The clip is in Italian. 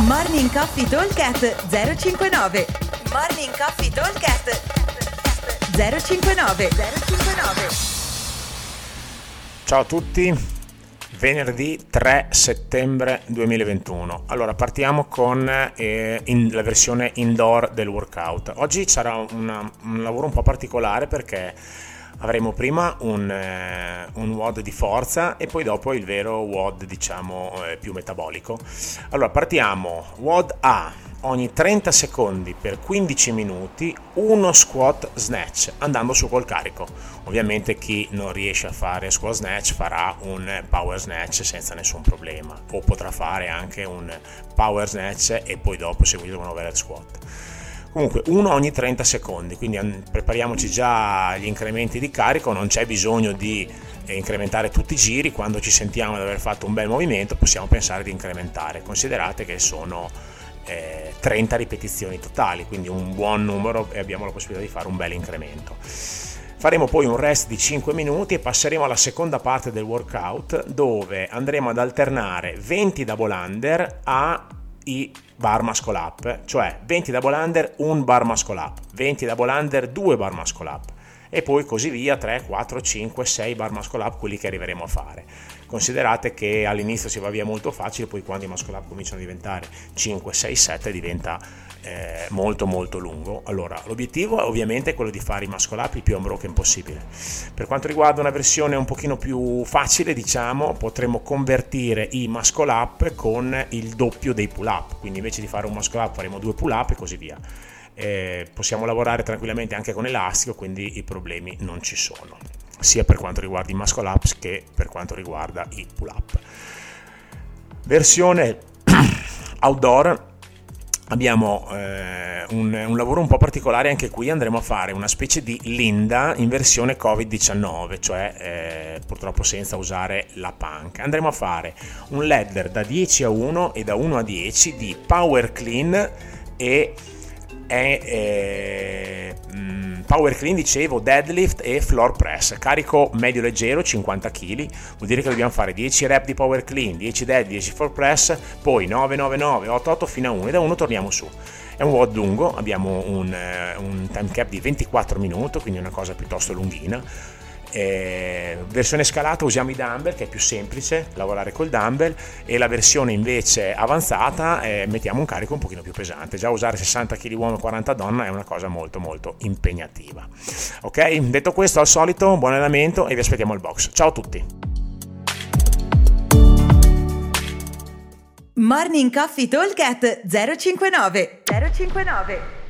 Morning Coffee Talkcast 059 Morning Coffee Talkcast 059 059 Ciao a tutti, venerdì 3 settembre 2021. Allora partiamo con eh, in, la versione indoor del workout. Oggi sarà una, un lavoro un po' particolare perché avremo prima un, eh, un, WOD di forza e poi dopo il vero WOD diciamo eh, più metabolico. Allora partiamo, WOD A ogni 30 secondi per 15 minuti uno squat snatch andando su col carico. Ovviamente chi non riesce a fare squat snatch farà un power snatch senza nessun problema o potrà fare anche un power snatch e poi dopo seguire un overhead squat comunque uno ogni 30 secondi quindi prepariamoci già agli incrementi di carico non c'è bisogno di eh, incrementare tutti i giri quando ci sentiamo di aver fatto un bel movimento possiamo pensare di incrementare. Considerate che sono eh, 30 ripetizioni totali quindi un buon numero e abbiamo la possibilità di fare un bel incremento. Faremo poi un rest di 5 minuti e passeremo alla seconda parte del workout dove andremo ad alternare 20 double under a i bar muscle up, cioè 20 double under, 1 bar muscle up, 20 double under, 2 bar muscle up e poi così via 3, 4, 5, 6 bar muscle up, quelli che arriveremo a fare. Considerate che all'inizio si va via molto facile, poi quando i muscle up cominciano a diventare 5, 6, 7 diventa eh, molto molto lungo. Allora, l'obiettivo ovviamente è quello di fare i muscle up il più unbroken possibile. Per quanto riguarda una versione un pochino più facile, diciamo, potremmo convertire i muscle up con il doppio dei pull up, quindi invece di fare un muscle up faremo due pull up e così via. Eh, possiamo lavorare tranquillamente anche con elastico, quindi i problemi non ci sono, sia per quanto riguarda i muscle ups che per quanto riguarda i pull up. Versione outdoor abbiamo eh, un, un, lavoro un po' particolare anche qui, andremo a fare una specie di Linda in versione Covid-19, cioè eh, purtroppo senza usare la punk. Andremo a fare un ladder da 10 a 1 e da 1 a 10 di power clean e è, eh, mm, power clean dicevo deadlift e floor press. Carico medio leggero 50 kg vuol dire che dobbiamo fare 10 rep di power clean 10 dead 10 floor press poi 9 9 9 8 8 fino a 1 e da 1 torniamo su. È un WOD lungo abbiamo un, eh, un time cap di 24 minuti quindi una cosa piuttosto lunghina eh, versione scalata usiamo i dumbbell che è più semplice lavorare col dumbbell e la versione invece avanzata eh, mettiamo un carico un pochino più pesante. Già usare 60 kg uomo e 40 donna è una cosa molto molto impegnativa. Ok? Detto questo al solito buon allenamento e vi aspettiamo al box. Ciao a tutti! Morning Coffee Talk 059 059